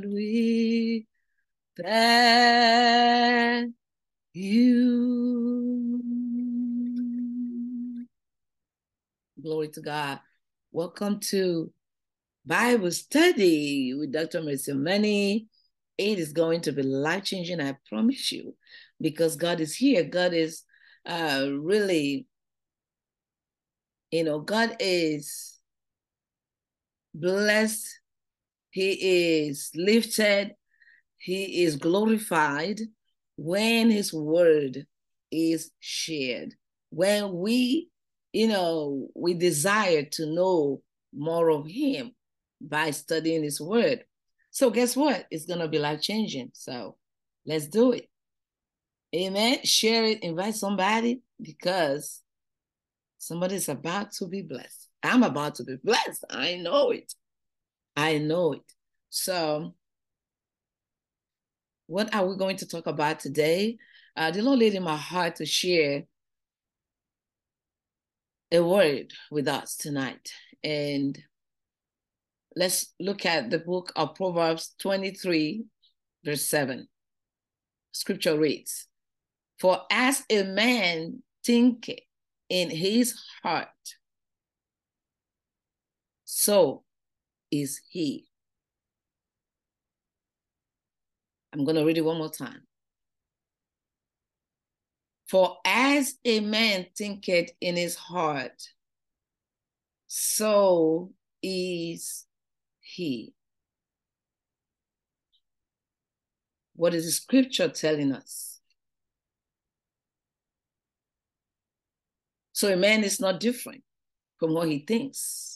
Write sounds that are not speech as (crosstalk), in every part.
Lord, we thank you. Glory to God. Welcome to Bible study with Dr. Mercy Money. It is going to be life changing, I promise you, because God is here. God is uh, really, you know, God is blessed. He is lifted. He is glorified when His word is shared. When we, you know, we desire to know more of Him by studying His word. So, guess what? It's going to be life changing. So, let's do it. Amen. Share it, invite somebody because somebody's about to be blessed. I'm about to be blessed. I know it. I know it. So, what are we going to talk about today? Uh, the Lord laid in my heart to share a word with us tonight. And let's look at the book of Proverbs 23, verse 7. Scripture reads For as a man thinketh in his heart, so is he. I'm going to read it one more time. For as a man thinketh in his heart, so is he. What is the scripture telling us? So a man is not different from what he thinks.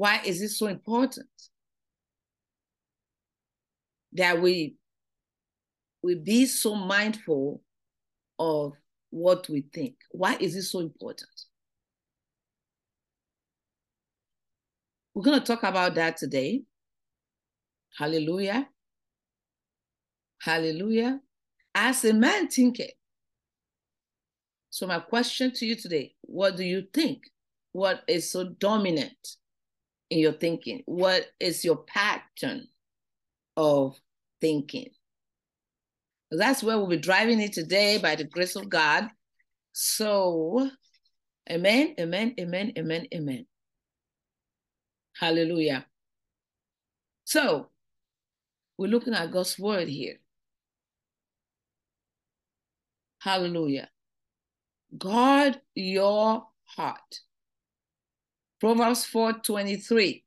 Why is it so important that we we be so mindful of what we think? Why is it so important? We're going to talk about that today. Hallelujah. Hallelujah. As a man thinketh. So, my question to you today what do you think? What is so dominant in your thinking? What is your pattern of thinking? That's where we'll be driving it today by the grace of God. So, amen, amen, amen, amen, amen. Hallelujah. So, we're looking at God's word here. Hallelujah. Guard your heart. Proverbs 4:23.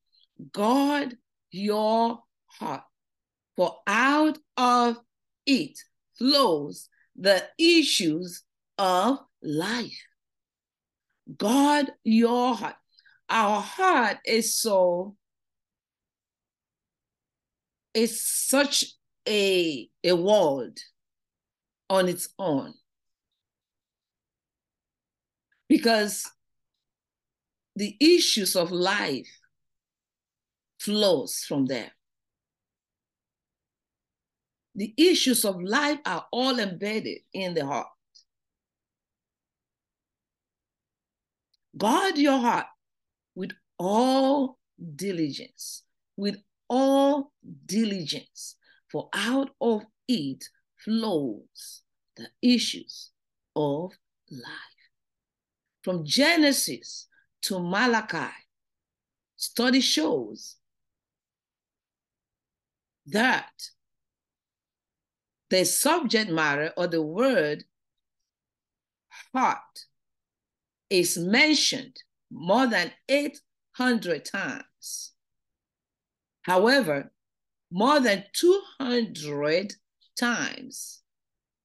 Guard your heart, for out of it flows the issues of life. Guard your heart. Our heart is so is such a a world on its own because the issues of life flows from there. The issues of life are all embedded in the heart. Guard your heart with all diligence with all diligence for out of it flows the issues of life. From Genesis to Malachi, study shows that the subject matter or the word heart is mentioned more than 800 times. However, more than 200 times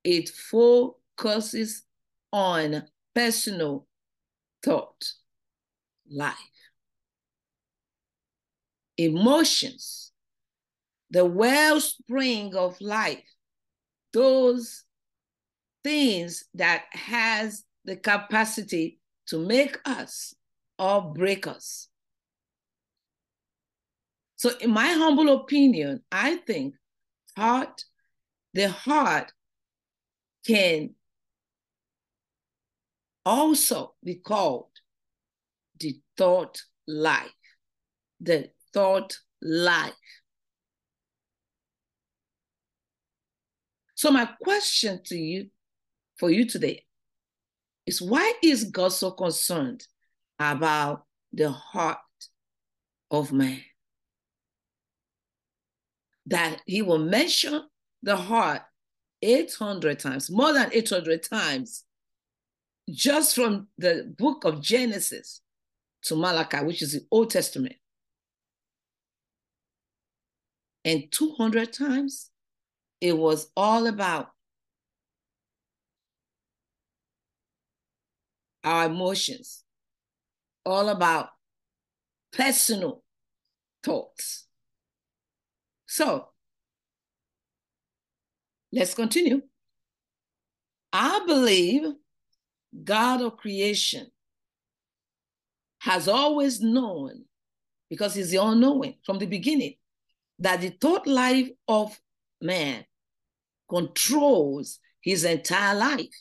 it focuses on personal thought, life, emotions, the wellspring of life, those things that has the capacity to make us or break us. So in my humble opinion, I think heart, the heart can also be called the thought life. The thought life. So, my question to you, for you today, is why is God so concerned about the heart of man? That he will mention the heart 800 times, more than 800 times, just from the book of Genesis to Malachi, which is the Old Testament. And 200 times, it was all about our emotions, all about personal thoughts. So let's continue. I believe God of creation has always known, because he's the all knowing from the beginning, that the thought life of man controls his entire life.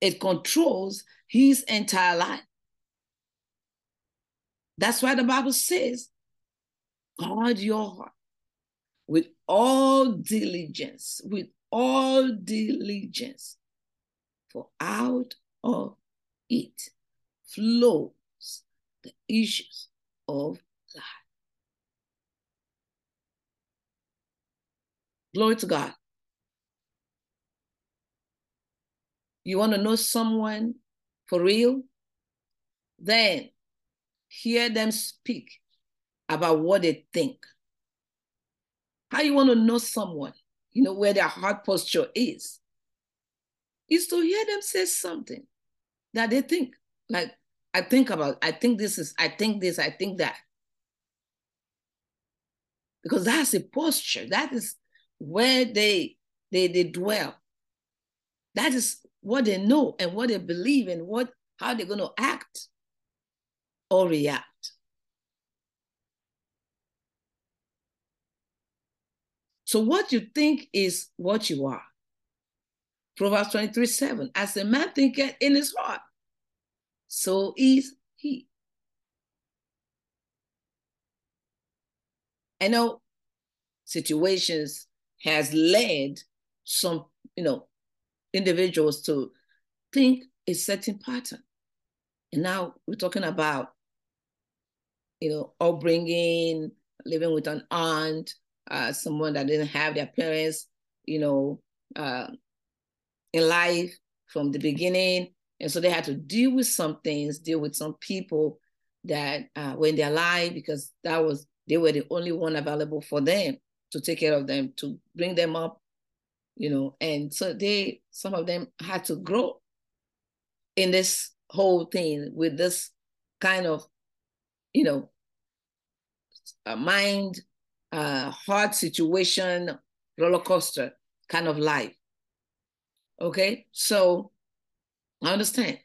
It controls his entire life. That's why the Bible says, guard your heart with all diligence, with all diligence, for out of it flows the issues of life. Glory to God. You want to know someone for real? Then hear them speak about what they think. How you want to know someone, you know, where their heart posture is, is to hear them say something that they think. Like, I think about, I think this is, I think this, I think that. Because that's a posture. That is where they they they dwell. That is what they know and what they believe and what how they're going to act or react. So what you think is what you are. Proverbs 23, 7. As a man thinketh in his heart, so is he. I know situations has led some, you know, individuals to think a certain pattern. And now we're talking about, you know, upbringing, living with an aunt, uh, someone that didn't have their parents, you know, uh, in life from the beginning. And so they had to deal with some things, deal with some people that uh, were in their life because that was, they were the only one available for them to take care of them, to bring them up, you know. And so they, some of them had to grow in this whole thing with this kind of, you know, a mind, uh, hard situation, roller coaster kind of life. Okay, so I understand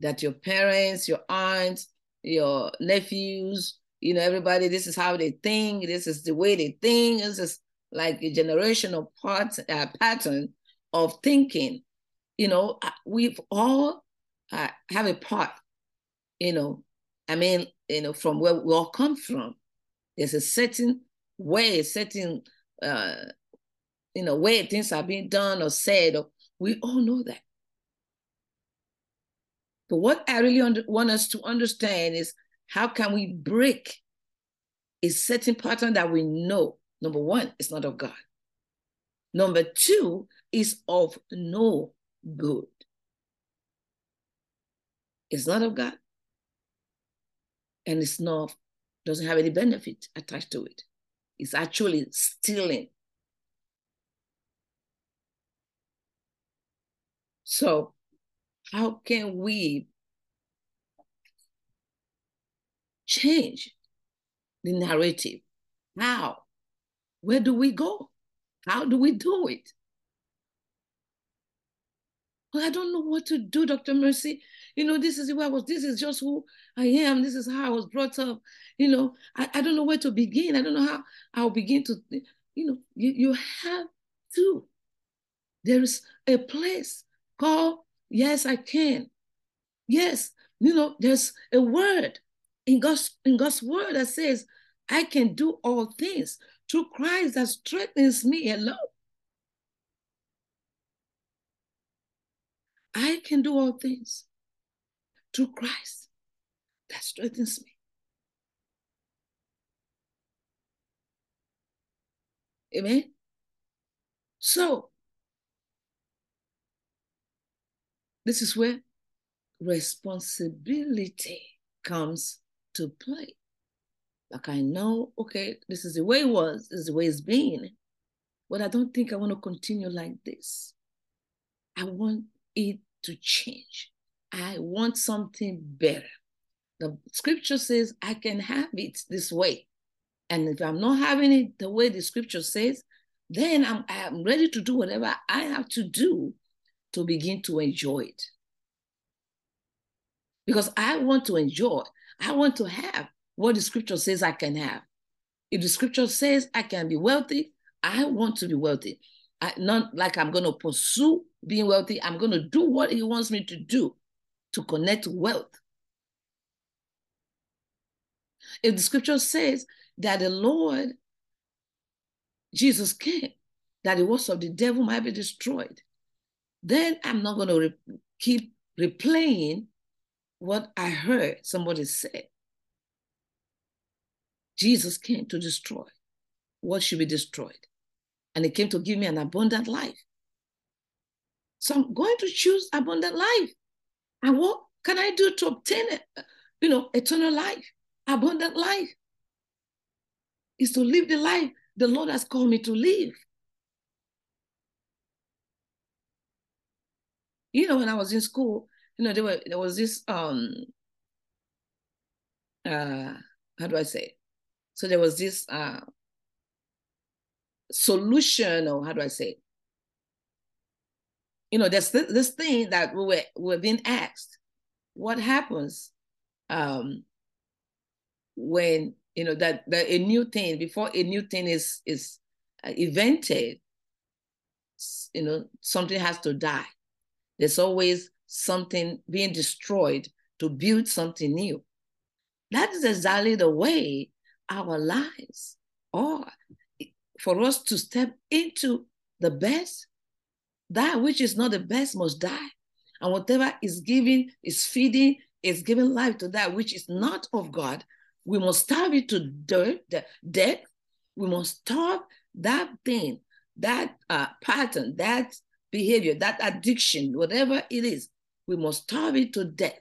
that your parents, your aunts, your nephews, you know, everybody, this is how they think, this is the way they think, this is like a generational part, uh, pattern of thinking. You know, we've all uh, have a part, you know, I mean, you know, from where we all come from. There's a certain way, a certain, uh, you know, way things are being done or said. Or, we all know that. But what I really under, want us to understand is how can we break a certain pattern that we know? Number one, it's not of God. Number two, is of no good. It's not of God. And it's not, doesn't have any benefit attached to it. It's actually stealing. So, how can we change the narrative. How? Where do we go? How do we do it? Well, I don't know what to do, Dr. Mercy. You know, this is who I was, this is just who I am, this is how I was brought up. You know, I, I don't know where to begin. I don't know how I'll begin to, you know, you, you have to. There is a place called Yes, I Can. Yes, you know, there's a word in God's in God's word that says, I can do all things through Christ that strengthens me. Hello. I can do all things through Christ that strengthens me. Amen. So, this is where responsibility comes to play. Like I know, okay, this is the way it was, this is the way it's been, but I don't think I want to continue like this. I want it to change. I want something better. The scripture says I can have it this way. And if I'm not having it the way the scripture says, then I'm, I'm ready to do whatever I have to do to begin to enjoy it. Because I want to enjoy, I want to have what the scripture says I can have. If the scripture says I can be wealthy, I want to be wealthy. I, not like I'm going to pursue being wealthy. I'm going to do what he wants me to do to connect wealth. If the scripture says that the Lord Jesus came, that the works of the devil might be destroyed, then I'm not going to re- keep replaying what I heard somebody say. Jesus came to destroy what should be destroyed. And he came to give me an abundant life. So I'm going to choose abundant life. And what can I do to obtain it? You know, eternal life, abundant life is to live the life the Lord has called me to live. You know, when I was in school, you know, there were there was this um uh how do I say? So there was this uh solution, or how do I say? You know, there's th- this thing that we were we were being asked. What happens um when you know that, that a new thing before a new thing is is uh, invented you know something has to die there's always something being destroyed to build something new. That is exactly the way our lives are. For us to step into the best that which is not the best must die. And whatever is giving is feeding is giving life to that which is not of god we must starve it to dirt, death. We must starve that thing, that uh, pattern, that behavior, that addiction, whatever it is. We must starve it to death.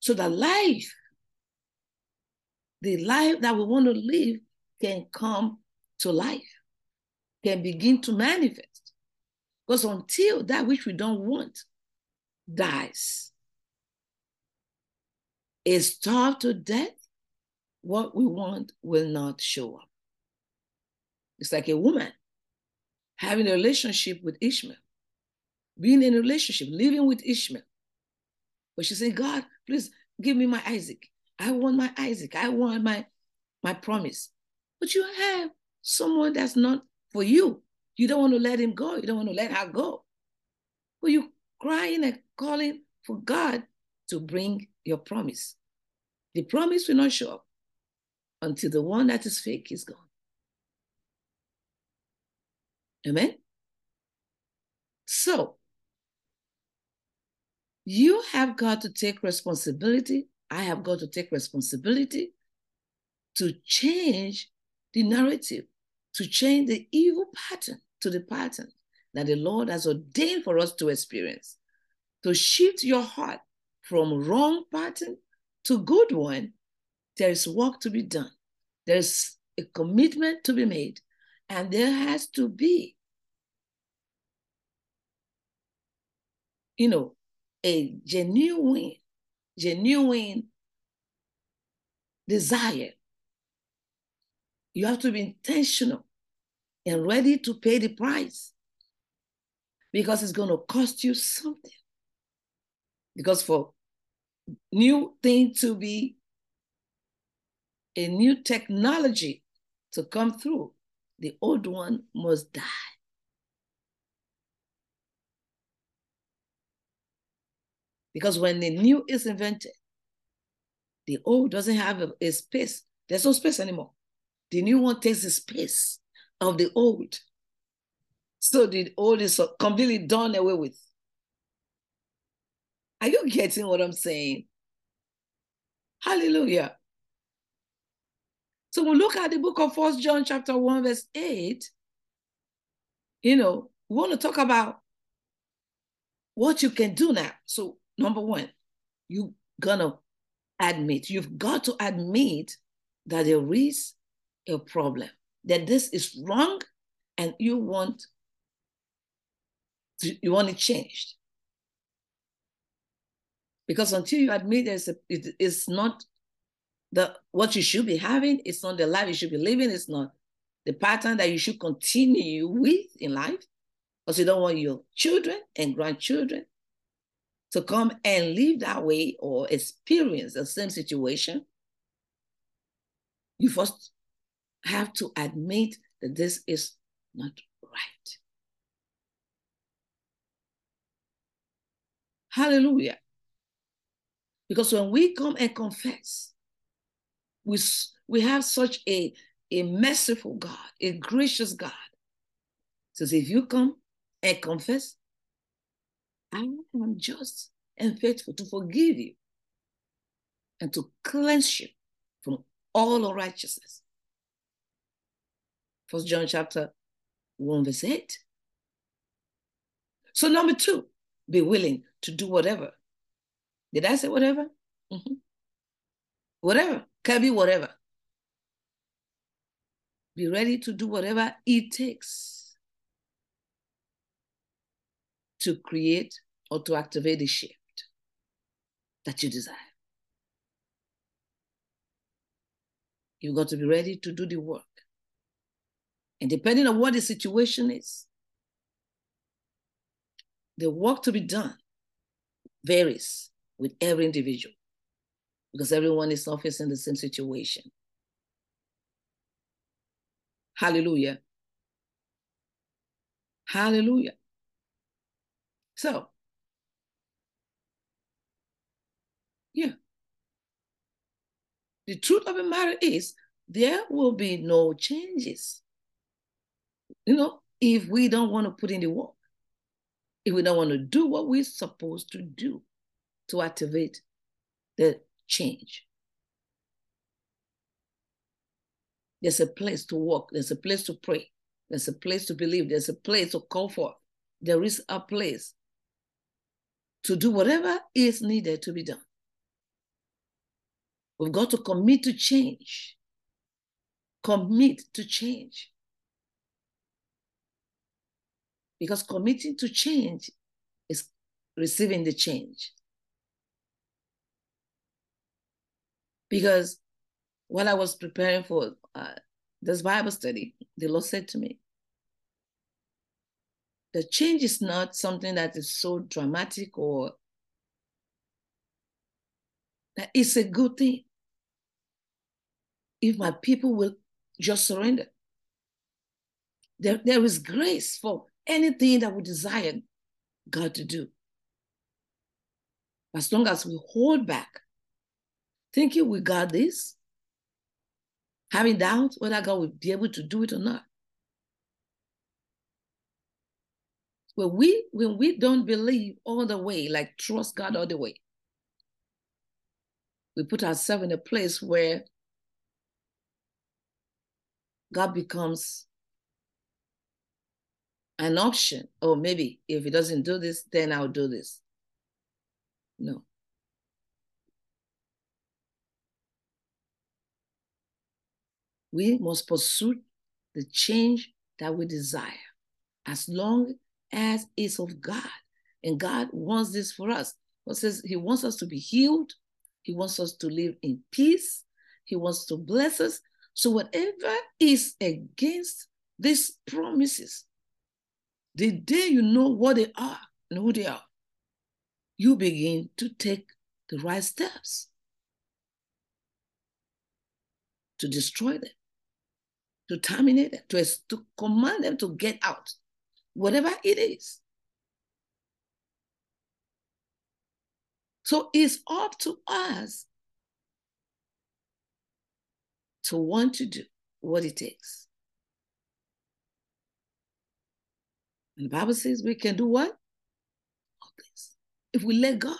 So that life, the life that we want to live, can come to life, can begin to manifest. Because until that which we don't want dies, is starved to death, what we want will not show up. It's like a woman having a relationship with Ishmael, being in a relationship, living with Ishmael. But she said, God, please give me my Isaac. I want my Isaac. I want my, my promise. But you have someone that's not for you. You don't want to let him go. You don't want to let her go. But you crying and calling for God to bring your promise. The promise will not show up until the one that is fake is gone. Amen? So, you have got to take responsibility. I have got to take responsibility to change the narrative, to change the evil pattern to the pattern that the Lord has ordained for us to experience, to shift your heart from wrong pattern to good one there is work to be done. There's a commitment to be made. And there has to be, you know, a genuine, genuine desire. You have to be intentional and ready to pay the price because it's going to cost you something. Because for new thing to be a new technology to come through, the old one must die. Because when the new is invented, the old doesn't have a, a space. There's no space anymore. The new one takes the space of the old. So the old is completely done away with. Are you getting what I'm saying? Hallelujah. So we look at the book of First John chapter 1, verse 8. You know, we want to talk about what you can do now. So, number one, you gonna admit, you've got to admit that there is a problem, that this is wrong, and you want to, you want it changed. Because until you admit there's a, it, it's not the what you should be having, it's not the life you should be living, it's not the pattern that you should continue with in life, because you don't want your children and grandchildren to come and live that way or experience the same situation. You first have to admit that this is not right. Hallelujah. Because when we come and confess, we, we have such a, a merciful God, a gracious God. Says, if you come and confess, I am just and faithful to forgive you and to cleanse you from all unrighteousness. First John chapter 1, verse 8. So, number two, be willing to do whatever did I say whatever? Mm-hmm. Whatever. Can be whatever. Be ready to do whatever it takes to create or to activate the shift that you desire. You've got to be ready to do the work. And depending on what the situation is, the work to be done varies with every individual because everyone is not facing the same situation. Hallelujah. Hallelujah. So, yeah. The truth of the matter is, there will be no changes. You know, if we don't want to put in the work, if we don't want to do what we're supposed to do to activate the change. There's a place to walk, there's a place to pray, there's a place to believe, there's a place to call for. There is a place to do whatever is needed to be done. We've got to commit to change. Commit to change. Because committing to change is receiving the change. Because while I was preparing for uh, this Bible study, the Lord said to me, the change is not something that is so dramatic or that it's a good thing if my people will just surrender. There, there is grace for anything that we desire God to do. As long as we hold back thinking we got this, having doubts whether God will be able to do it or not. When we when we don't believe all the way, like trust God all the way, we put ourselves in a place where God becomes an option. Or maybe if he doesn't do this, then I'll do this. No. We must pursue the change that we desire as long as it's of God. And God wants this for us. God says He wants us to be healed, He wants us to live in peace, He wants to bless us. So, whatever is against these promises, the day you know what they are and who they are, you begin to take the right steps to destroy them to terminate them, to, to command them to get out, whatever it is. So it's up to us to want to do what it takes. And the Bible says we can do what? All this. If we let God.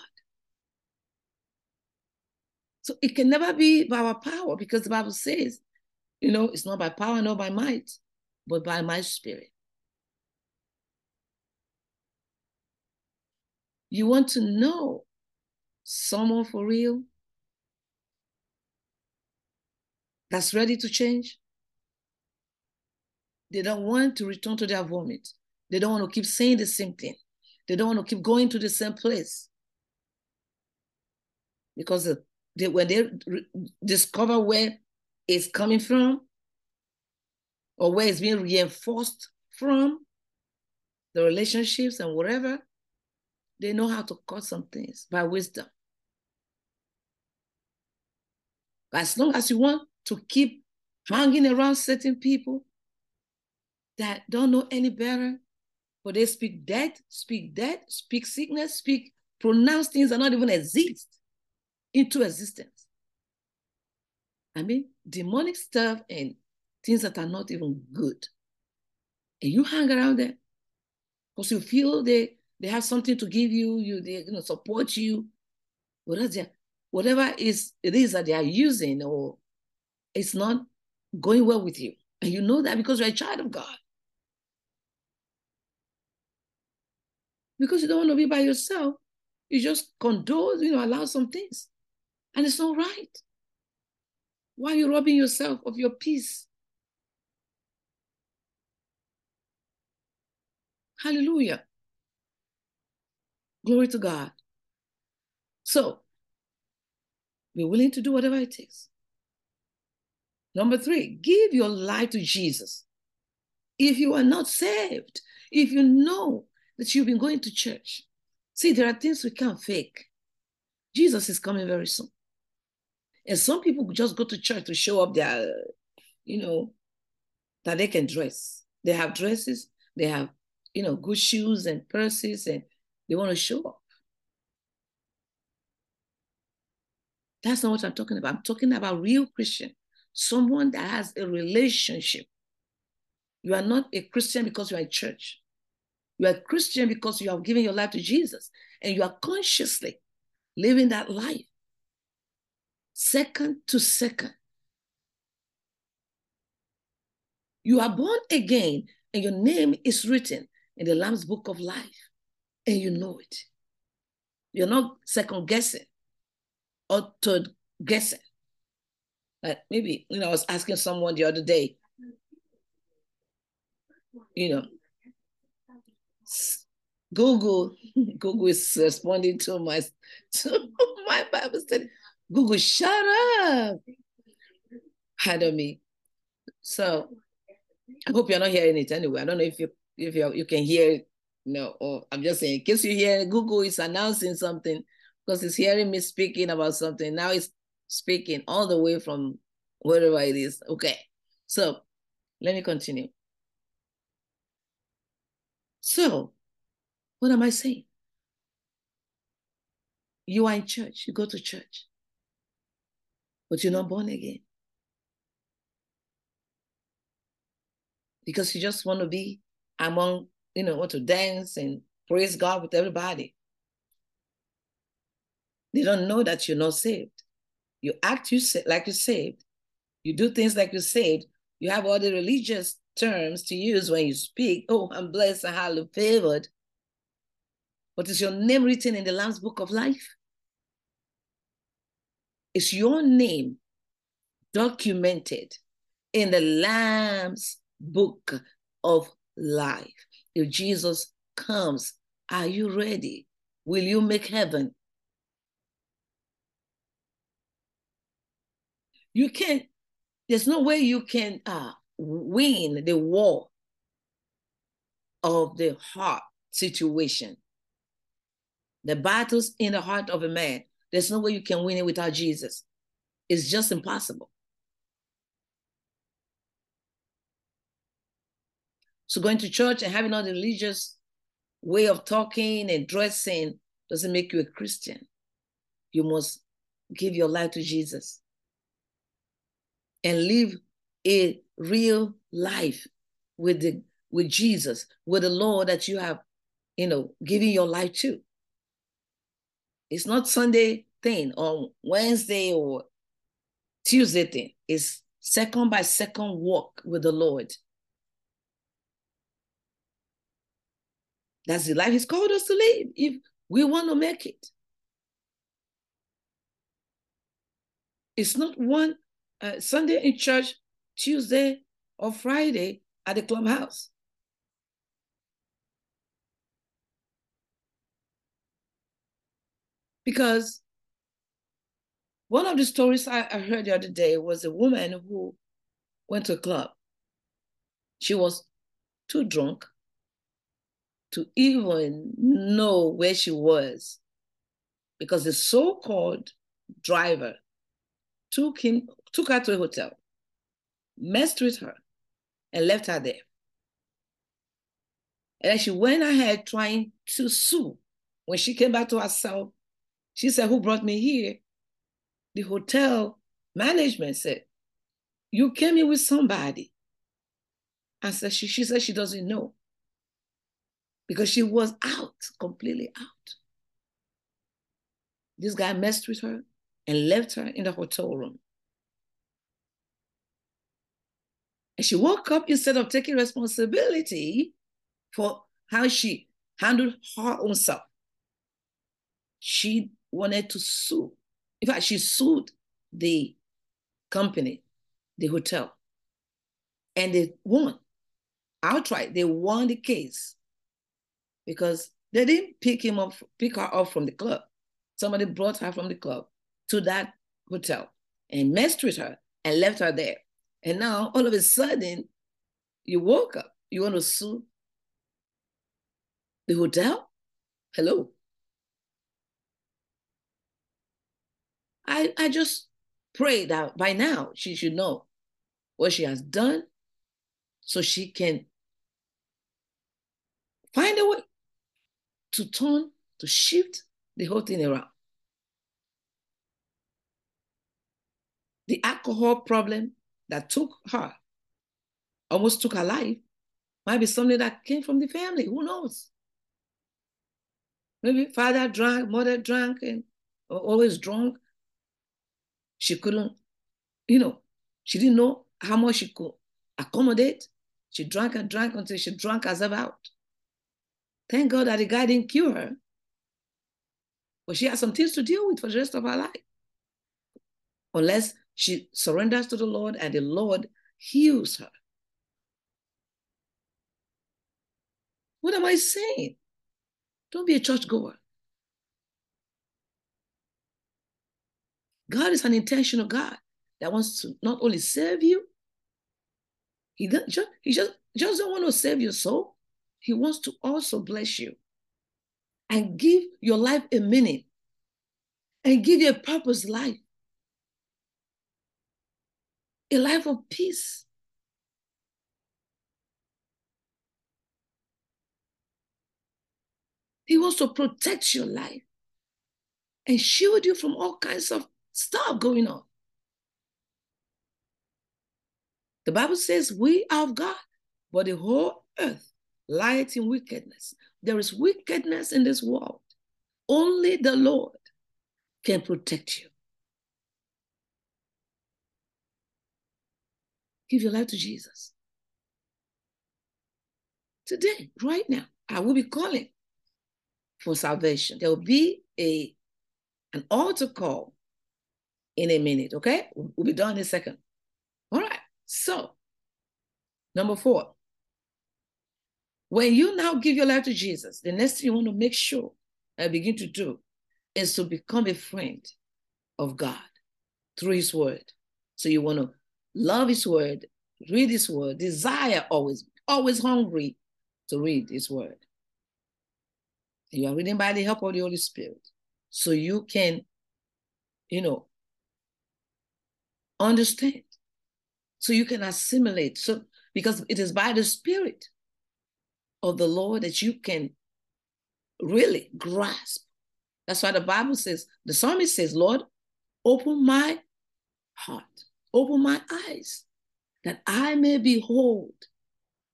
So it can never be by our power because the Bible says, you know, it's not by power nor by might, but by my spirit. You want to know someone for real that's ready to change? They don't want to return to their vomit. They don't want to keep saying the same thing. They don't want to keep going to the same place. Because uh, they, when they discover where it's coming from or where it's being reinforced from, the relationships and whatever, they know how to cut some things by wisdom. As long as you want to keep hanging around certain people that don't know any better, but they speak death, speak death, speak sickness, speak pronounce things that not even exist into existence. I mean, demonic stuff and things that are not even good. And you hang around them because you feel they, they have something to give you, you they you know support you. Whatever, whatever is it is that they are using or it's not going well with you. And you know that because you're a child of God. Because you don't want to be by yourself, you just condole, you know, allow some things. And it's not right. Why are you robbing yourself of your peace? Hallelujah. Glory to God. So, be willing to do whatever it takes. Number three, give your life to Jesus. If you are not saved, if you know that you've been going to church, see, there are things we can't fake. Jesus is coming very soon. And some people just go to church to show up their, you know, that they can dress. They have dresses, they have, you know, good shoes and purses, and they want to show up. That's not what I'm talking about. I'm talking about real Christian, someone that has a relationship. You are not a Christian because you are in church. You are a Christian because you have given your life to Jesus and you are consciously living that life second to second. You are born again, and your name is written in the Lamb's book of life, and you know it. You're not second guessing or third guessing. Like maybe, you know, I was asking someone the other day, you know, Google, (laughs) Google is responding to my (laughs) to my Bible study. Google, shut up. Had on me. So I hope you're not hearing it anyway. I don't know if you if you you can hear it. No, or I'm just saying, in case you hear Google is announcing something because it's hearing me speaking about something. Now it's speaking all the way from wherever it is. Okay. So let me continue. So, what am I saying? You are in church, you go to church but you're not mm-hmm. born again. Because you just want to be among, you know, want to dance and praise God with everybody. They don't know that you're not saved. You act you like you're saved. You do things like you're saved. You have all the religious terms to use when you speak. Oh, I'm blessed and highly favored. But is your name written in the Lamb's book of life? Is your name documented in the Lamb's book of life? If Jesus comes, are you ready? Will you make heaven? You can't, there's no way you can uh, win the war of the heart situation. The battles in the heart of a man there's no way you can win it without Jesus. It's just impossible. So going to church and having all the religious way of talking and dressing doesn't make you a Christian. you must give your life to Jesus and live a real life with the with Jesus, with the Lord that you have, you know, giving your life to. It's not Sunday thing or Wednesday or Tuesday thing. It's second by second walk with the Lord. That's the life He's called us to live if we want to make it. It's not one uh, Sunday in church, Tuesday or Friday at the clubhouse. Because one of the stories I, I heard the other day was a woman who went to a club. She was too drunk to even know where she was because the so-called driver took him took her to a hotel messed with her and left her there and she went ahead trying to sue when she came back to herself she said who brought me here the hotel management said you came here with somebody and said she, she said she doesn't know because she was out, completely out. This guy messed with her and left her in the hotel room. And she woke up instead of taking responsibility for how she handled her own self. She wanted to sue. In fact, she sued the company, the hotel, and they won outright. They won the case because they didn't pick him up, pick her up from the club. Somebody brought her from the club to that hotel and messed with her and left her there. And now all of a sudden, you woke up. You want to sue the hotel? Hello. I, I just pray that by now she should know what she has done so she can find a way to turn, to shift the whole thing around. The alcohol problem that took her, almost took her life, might be something that came from the family. Who knows? Maybe father drank, mother drank, and always drunk. She couldn't, you know, she didn't know how much she could accommodate. She drank and drank until she drank herself out. Thank God that the guy didn't cure her. But she has some things to deal with for the rest of her life. Unless she surrenders to the Lord and the Lord heals her. What am I saying? Don't be a churchgoer. God is an intentional God that wants to not only save you, he, doesn't, he just, just don't want to save your soul. He wants to also bless you and give your life a meaning and give you a purpose life, a life of peace. He wants to protect your life and shield you from all kinds of stuff going on. The Bible says we are of God, but the whole earth light in wickedness. There is wickedness in this world. Only the Lord can protect you. Give your life to Jesus. Today, right now, I will be calling for salvation. There will be a an altar call in a minute, okay? We'll be done in a second. All right. So, number four, when you now give your life to Jesus, the next thing you want to make sure and begin to do is to become a friend of God through His Word. So you want to love His Word, read His Word, desire always, always hungry to read His Word. You are reading by the help of the Holy Spirit. So you can, you know, understand. So you can assimilate. So because it is by the Spirit of the Lord that you can really grasp That's why the Bible says, the psalmist says, Lord, open my heart, open my eyes, that I may behold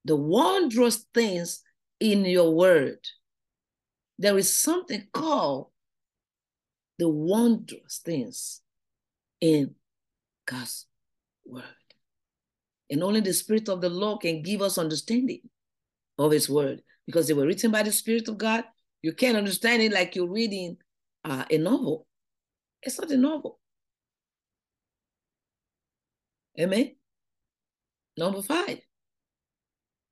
the wondrous things in your word. There is something called the wondrous things in God's word. And only the Spirit of the Lord can give us understanding of His word because they were written by the Spirit of God. You can't understand it like you're reading uh, a novel. It's not a novel. Amen. Number five.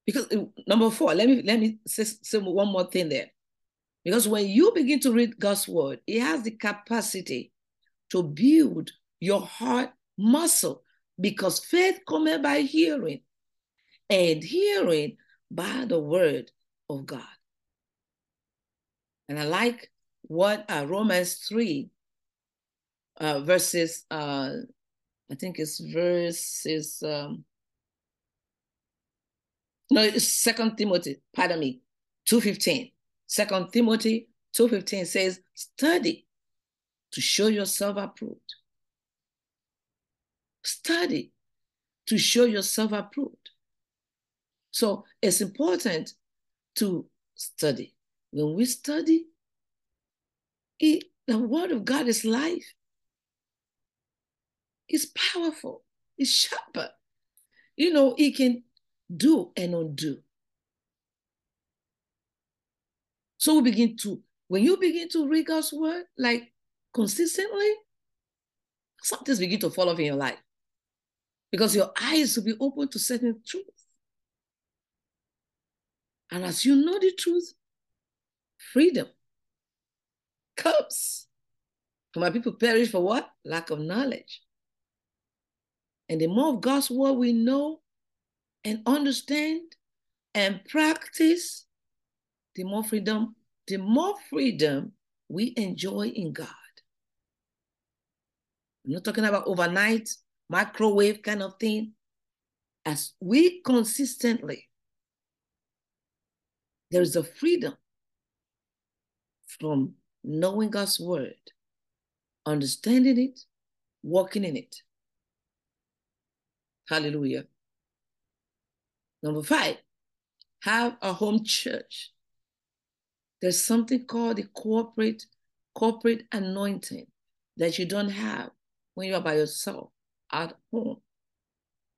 Because uh, number four, let me let me say, say one more thing there. Because when you begin to read God's word, it has the capacity to build your heart muscle because faith comes by hearing and hearing by the word of God. And I like what uh, Romans 3 uh, verses, uh, I think it's verses, um, no, it's Second Timothy, pardon me, 2.15. Second Timothy 2.15 says, study to show yourself approved. Study to show yourself approved. So it's important to study. When we study, it, the word of God is life. It's powerful. It's sharper. You know, it can do and undo. So we begin to, when you begin to read God's word, like consistently, something's begin to fall off in your life. Because your eyes will be open to certain truth. And as you know the truth, freedom comes. For my people perish for what? Lack of knowledge. And the more of God's word we know and understand and practice, the more freedom, the more freedom we enjoy in God. I'm not talking about overnight, microwave kind of thing. As we consistently, there is a freedom from knowing God's word, understanding it, walking in it. Hallelujah. Number five, have a home church. There's something called the corporate corporate anointing that you don't have when you are by yourself at home.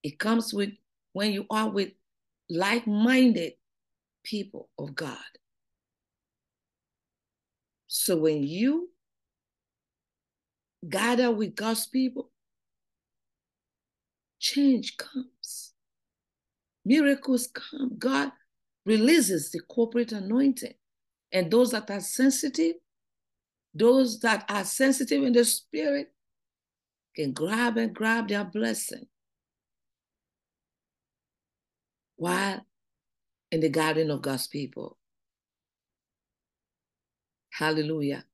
It comes with when you are with like-minded people of God. So when you gather with God's people, change comes. Miracles come. God releases the corporate anointing. And those that are sensitive, those that are sensitive in the spirit, can grab and grab their blessing while in the garden of God's people. Hallelujah.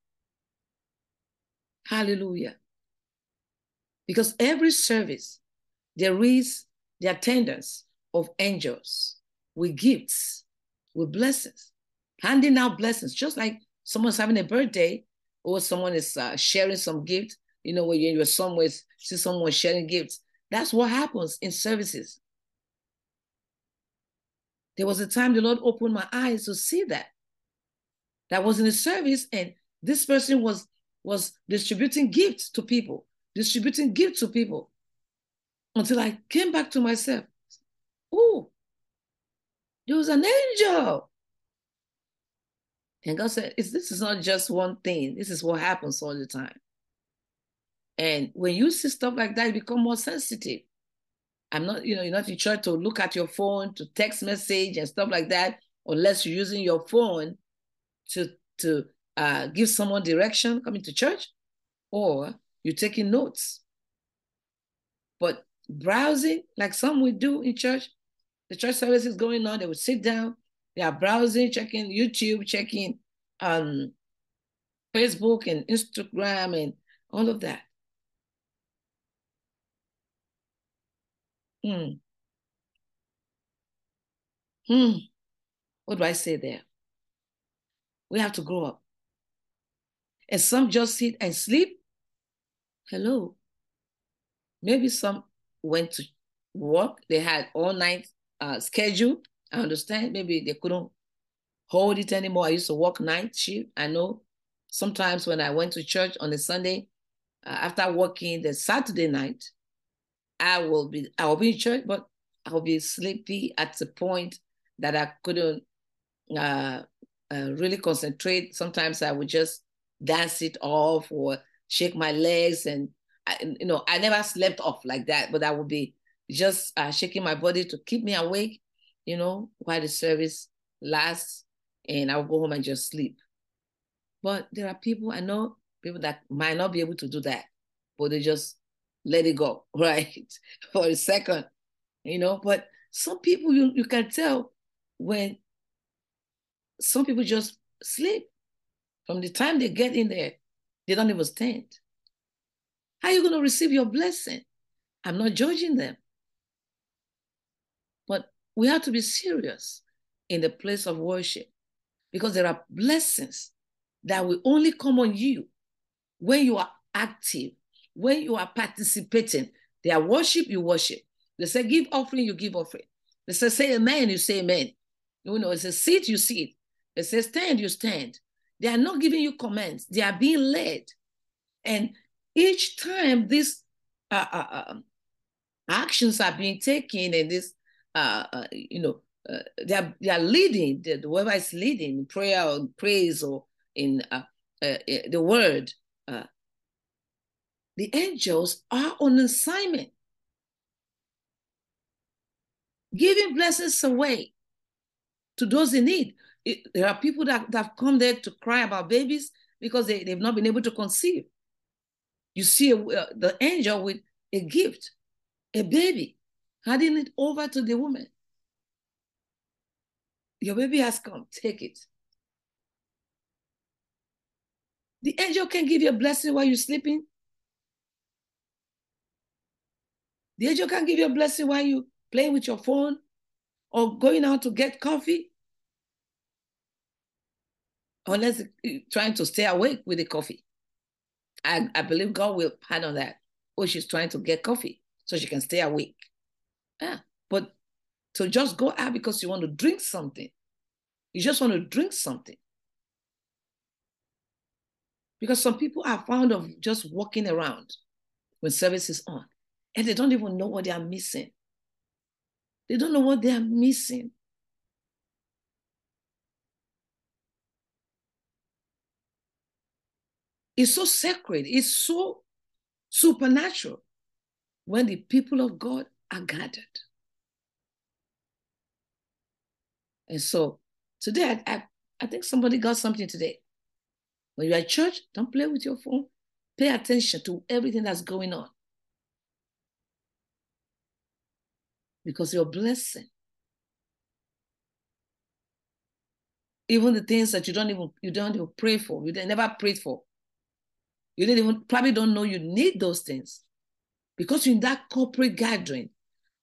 Hallelujah. Because every service, there is the attendance of angels with gifts, with blessings, handing out blessings, just like someone's having a birthday or someone is uh, sharing some gift. You know, when you're somewhere, see someone sharing gifts. That's what happens in services. There was a time the Lord opened my eyes to see that that was in the service, and this person was was distributing gifts to people, distributing gifts to people, until I came back to myself. Oh, there was an angel. And God said, This is not just one thing. This is what happens all the time. And when you see stuff like that, you become more sensitive. I'm not, you know, you're not in church to look at your phone, to text message and stuff like that, unless you're using your phone to to uh, give someone direction coming to church, or you're taking notes. But browsing, like some would do in church, the church service is going on, they would sit down, they are browsing, checking YouTube, checking um, Facebook and Instagram and all of that. Hmm. Hmm. What do I say there? We have to grow up. and some just sit and sleep. Hello. Maybe some went to work. They had all night uh, schedule. I understand. Maybe they couldn't hold it anymore. I used to work night shift. I know sometimes when I went to church on a Sunday, uh, after working the Saturday night, I will be I will be in church, but I will be sleepy at the point that I couldn't uh, uh, really concentrate. Sometimes I would just dance it off or shake my legs, and I, you know I never slept off like that. But I would be just uh, shaking my body to keep me awake, you know, while the service lasts, and I'll go home and just sleep. But there are people I know people that might not be able to do that, but they just let it go, (laughs) right? For a second, you know. But some people you, you can tell when some people just sleep. From the time they get in there, they don't even stand. How are you going to receive your blessing? I'm not judging them. But we have to be serious in the place of worship because there are blessings that will only come on you when you are active, when you are participating. They are worship, you worship. They say give offering, you give offering. They say say amen, you say amen. You know, it's a sit, you sit. They say stand, you stand. They are not giving you commands. They are being led. And each time these uh, uh, uh, actions are being taken and this, uh, uh, you know, uh, they, are, they are leading, the, whoever is leading in prayer or praise or in the word, the angels are on assignment, giving blessings away to those in need. It, there are people that, that have come there to cry about babies because they, they've not been able to conceive. You see uh, the angel with a gift, a baby, handing it over to the woman. Your baby has come, take it. The angel can give you a blessing while you're sleeping. The angel can't give you a blessing while you playing with your phone or going out to get coffee. Unless trying to stay awake with the coffee. I, I believe God will pardon that. Or she's trying to get coffee so she can stay awake. Yeah. But to just go out because you want to drink something. You just want to drink something. Because some people are fond of just walking around when service is on and they don't even know what they are missing. They don't know what they are missing. It's so sacred, it's so supernatural when the people of God are gathered. And so today, I, I, I think somebody got something today. When you're at church, don't play with your phone. Pay attention to everything that's going on. Because your blessing, even the things that you don't even you don't even pray for, you never prayed for. You didn't even probably don't know you need those things. Because you're in that corporate gathering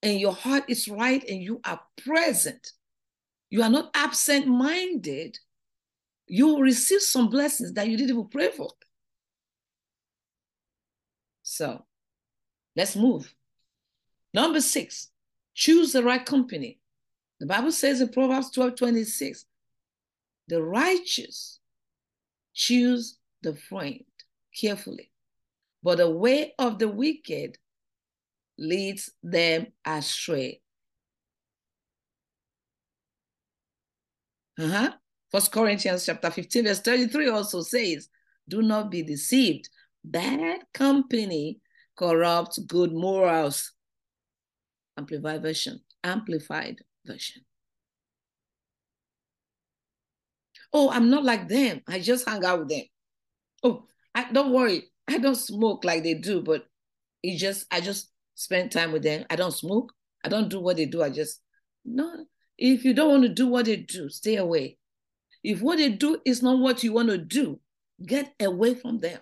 and your heart is right and you are present. You are not absent-minded you will receive some blessings that you didn't even pray for. So let's move. Number six, choose the right company. The Bible says in Proverbs 12 26, the righteous choose the friend carefully, but the way of the wicked leads them astray. Uh-huh. First Corinthians chapter 15, verse 33 also says, do not be deceived. Bad company corrupts good morals. Amplified version. Amplified version. Oh, I'm not like them. I just hang out with them. Oh, I, don't worry. I don't smoke like they do, but it just I just spend time with them. I don't smoke. I don't do what they do. I just no. If you don't want to do what they do, stay away. If what they do is not what you want to do, get away from them.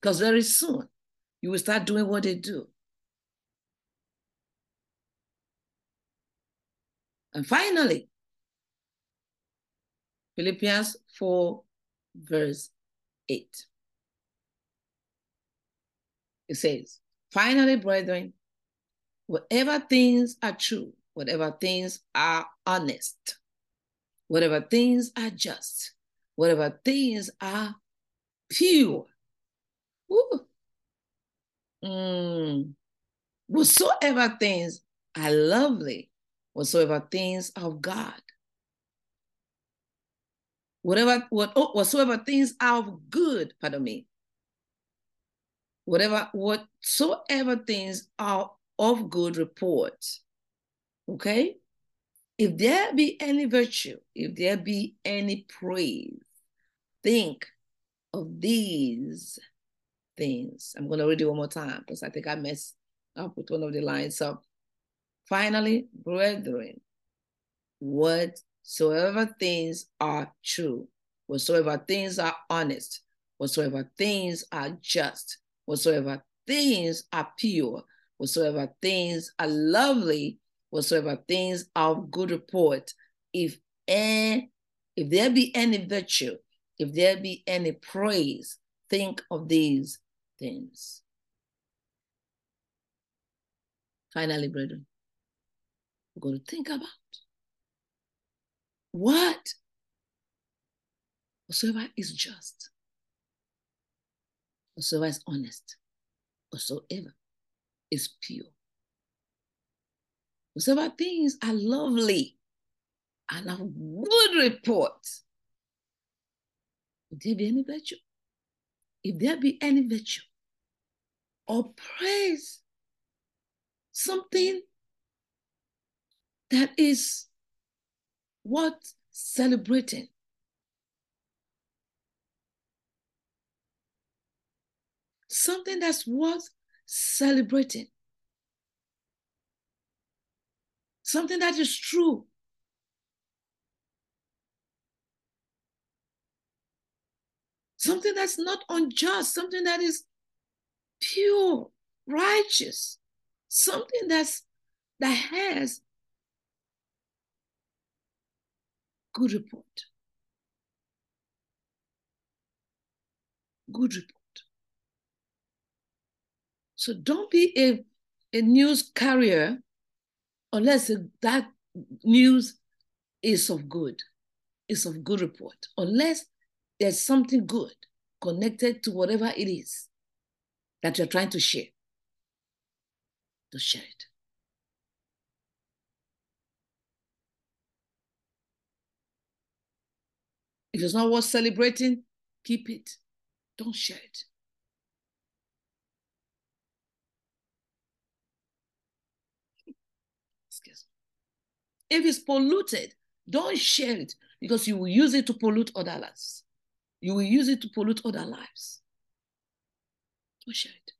Because very soon you will start doing what they do. And finally, Philippians 4, verse 8. It says, finally, brethren, whatever things are true, whatever things are honest, whatever things are just, whatever things are pure, mm, whatsoever things are lovely, whatsoever things of God, whatever what, oh, whatsoever things are of good, pardon me, whatever whatsoever things are of good report. Okay? If there be any virtue, if there be any praise, think of these things. I'm going to read it one more time because I think I messed up with one of the lines. So, finally, brethren, whatsoever things are true, whatsoever things are honest, whatsoever things are just, whatsoever things are pure, whatsoever things are lovely, whatsoever things are of good report, if any, if there be any virtue, if there be any praise, think of these things. Finally, brethren, we're going to think about what whatsoever is just, whatsoever is honest, whatsoever is pure. Whatsoever things are lovely and of good report. If there be any virtue, if there be any virtue or praise, something that is worth celebrating. Something that's worth celebrating. Something that is true. Something that's not unjust, something that is pure, righteous, something that's that has good report. Good report. So don't be a, a news carrier unless that news is of good, is of good report, unless there's something good connected to whatever it is that you're trying to share. To share it. If it's not worth celebrating, keep it. Don't share it. Excuse me. If it's polluted, don't share it because you will use it to pollute other lives. You will use it to pollute other lives. Don't share it.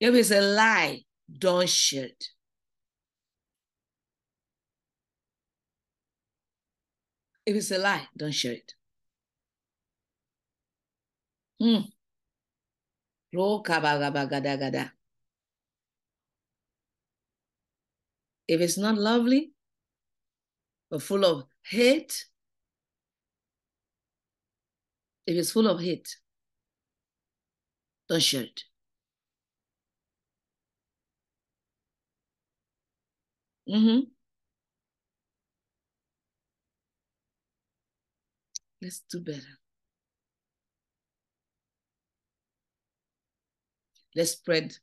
If it's a lie, don't share it. If it's a lie, don't share it. Hmm. If it's not lovely, but full of hate, if it's full of hate, don't share it. Mm-hmm. Let's do better. Let's spread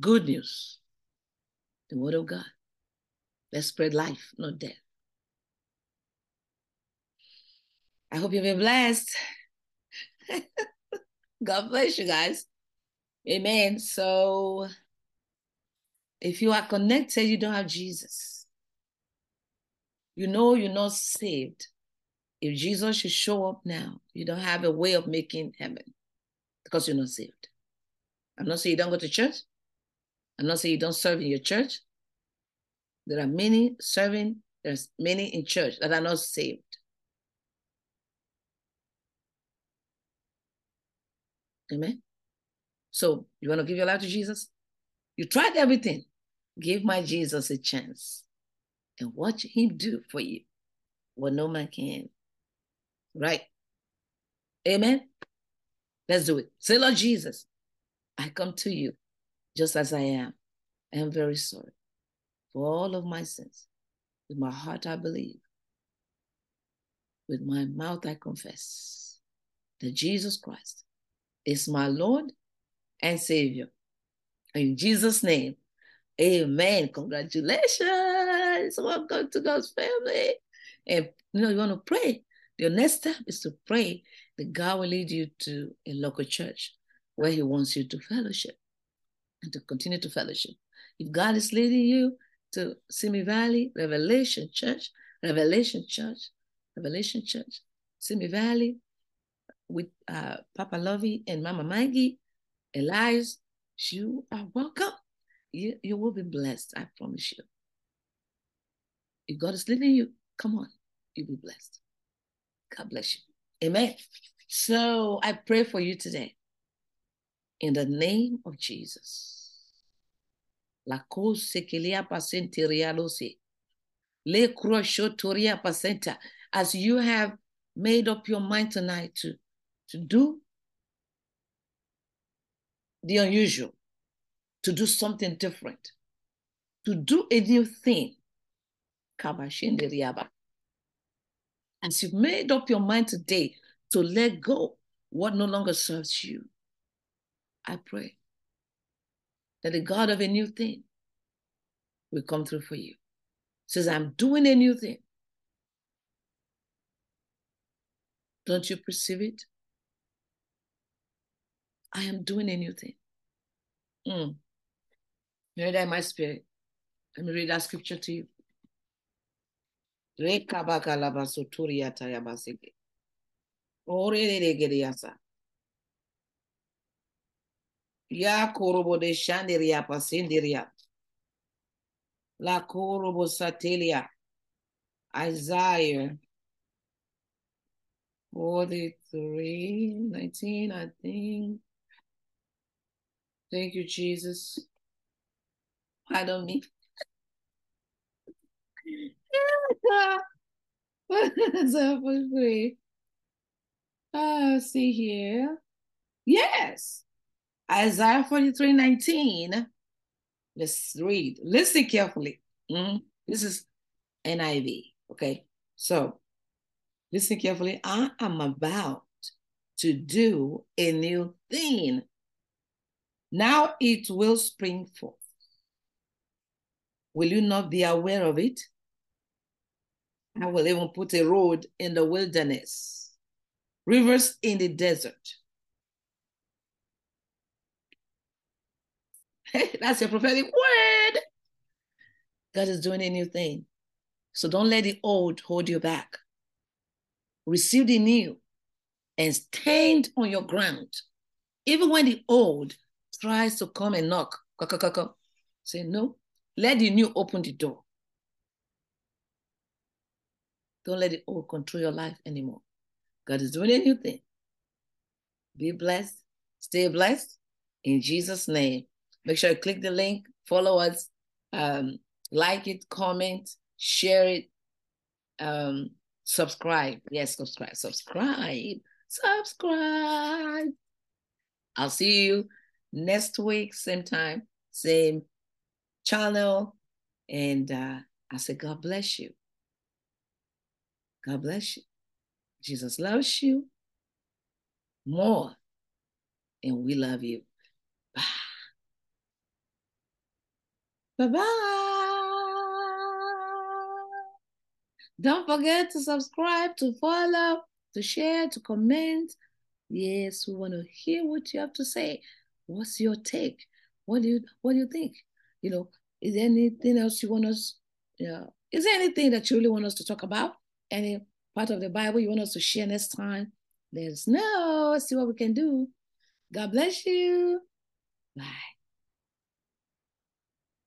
good news, the word of God. Let's spread life, not death. I hope you've been blessed. (laughs) God bless you guys. Amen. So, if you are connected, you don't have Jesus. You know you're not saved. If Jesus should show up now, you don't have a way of making heaven because you're not saved. I'm not saying you don't go to church. I'm not saying you don't serve in your church. There are many serving, there's many in church that are not saved. Amen. So you want to give your life to Jesus? You tried everything. Give my Jesus a chance and watch him do for you what no man can. Right? Amen. Let's do it. Say, Lord Jesus, I come to you just as I am. I am very sorry for all of my sins. With my heart, I believe. With my mouth, I confess that Jesus Christ is my Lord and Savior. In Jesus' name, amen. Congratulations. Welcome to God's family. And you know, you want to pray. Your next step is to pray that God will lead you to a local church where He wants you to fellowship and to continue to fellowship. If God is leading you to Simi Valley, Revelation Church, Revelation Church, Revelation Church, Simi Valley, with uh, Papa Lovey and Mama Maggie, Elias, you are welcome. You, you will be blessed, I promise you. If God is leading you, come on, you'll be blessed. God bless you. Amen. So I pray for you today in the name of Jesus. La le pasenterialose. Le croshotoria pasenta. As you have made up your mind tonight to, to do the unusual, to do something different, to do a new thing. As you've made up your mind today to let go what no longer serves you, I pray that the God of a new thing will come through for you. Says, I'm doing a new thing. Don't you perceive it? I am doing a new thing. Mm. You that in my spirit. Let me read that scripture to you. Ya korobo de shandiria pasindiria. La korobo satelia. Isaiah 43, 19, I think. Thank you, Jesus. Pardon me. (laughs) uh, see here. Yes. Isaiah 43 19. Let's read. Listen carefully. Mm-hmm. This is NIV. Okay. So listen carefully. I am about to do a new thing. Now it will spring forth. Will you not be aware of it? I will even put a road in the wilderness, rivers in the desert. That's a prophetic word. God is doing a new thing. So don't let the old hold you back. Receive the new and stand on your ground. Even when the old tries to come and knock, say no. Let the new open the door. Don't let it all control your life anymore. God is doing a new thing. Be blessed. Stay blessed. In Jesus' name. Make sure you click the link, follow us, um, like it, comment, share it, um, subscribe. Yes, subscribe, subscribe, subscribe. I'll see you next week, same time, same channel. And uh, I say, God bless you. God bless you. Jesus loves you more, and we love you. Bye. Bye. Don't forget to subscribe, to follow, to share, to comment. Yes, we want to hear what you have to say. What's your take? What do you what do you think? You know, is there anything else you want us? Yeah, is there anything that you really want us to talk about? Any part of the Bible you want us to share next time? Let us know. See what we can do. God bless you. Bye.